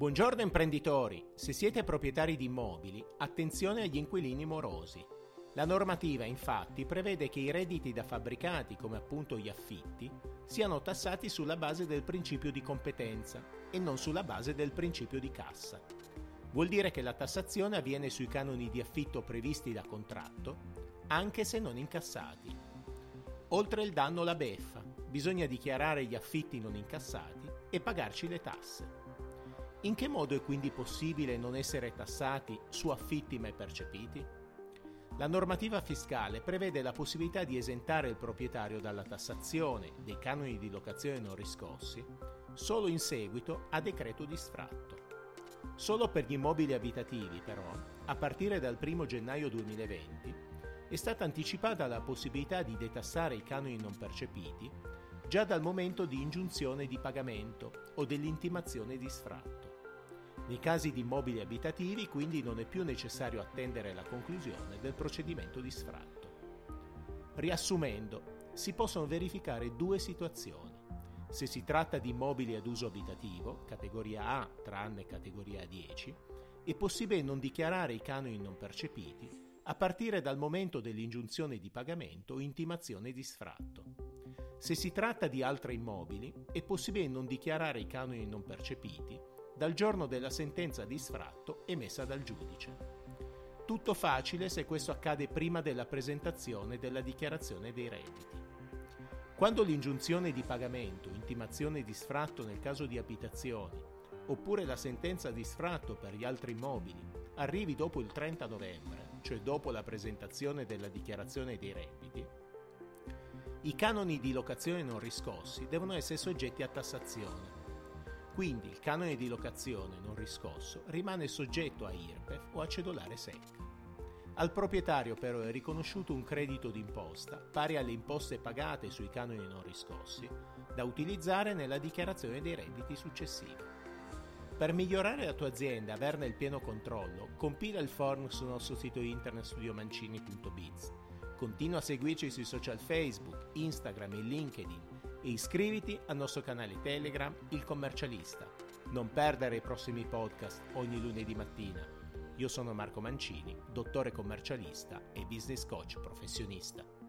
Buongiorno imprenditori, se siete proprietari di immobili, attenzione agli inquilini morosi. La normativa infatti prevede che i redditi da fabbricati, come appunto gli affitti, siano tassati sulla base del principio di competenza e non sulla base del principio di cassa. Vuol dire che la tassazione avviene sui canoni di affitto previsti da contratto, anche se non incassati. Oltre il danno la beffa, bisogna dichiarare gli affitti non incassati e pagarci le tasse. In che modo è quindi possibile non essere tassati su affitti mai percepiti? La normativa fiscale prevede la possibilità di esentare il proprietario dalla tassazione dei canoni di locazione non riscossi solo in seguito a decreto di sfratto. Solo per gli immobili abitativi, però, a partire dal 1 gennaio 2020, è stata anticipata la possibilità di detassare i canoni non percepiti già dal momento di ingiunzione di pagamento o dell'intimazione di sfratto. Nei casi di immobili abitativi quindi non è più necessario attendere la conclusione del procedimento di sfratto. Riassumendo, si possono verificare due situazioni. Se si tratta di immobili ad uso abitativo, categoria A tranne categoria 10, è possibile non dichiarare i canoni non percepiti a partire dal momento dell'ingiunzione di pagamento o intimazione di sfratto. Se si tratta di altri immobili, è possibile non dichiarare i canoni non percepiti dal giorno della sentenza di sfratto emessa dal giudice. Tutto facile se questo accade prima della presentazione della dichiarazione dei redditi. Quando l'ingiunzione di pagamento, intimazione di sfratto nel caso di abitazioni, oppure la sentenza di sfratto per gli altri immobili arrivi dopo il 30 novembre, cioè dopo la presentazione della dichiarazione dei redditi, i canoni di locazione non riscossi devono essere soggetti a tassazione quindi il canone di locazione non riscosso rimane soggetto a IRPEF o a cedolare secca. Al proprietario però è riconosciuto un credito d'imposta pari alle imposte pagate sui canoni non riscossi da utilizzare nella dichiarazione dei redditi successivi. Per migliorare la tua azienda e averne il pieno controllo, compila il form sul nostro sito internet studiomancini.biz. Continua a seguirci sui social Facebook, Instagram e LinkedIn e iscriviti al nostro canale Telegram Il Commercialista. Non perdere i prossimi podcast ogni lunedì mattina. Io sono Marco Mancini, dottore commercialista e business coach professionista.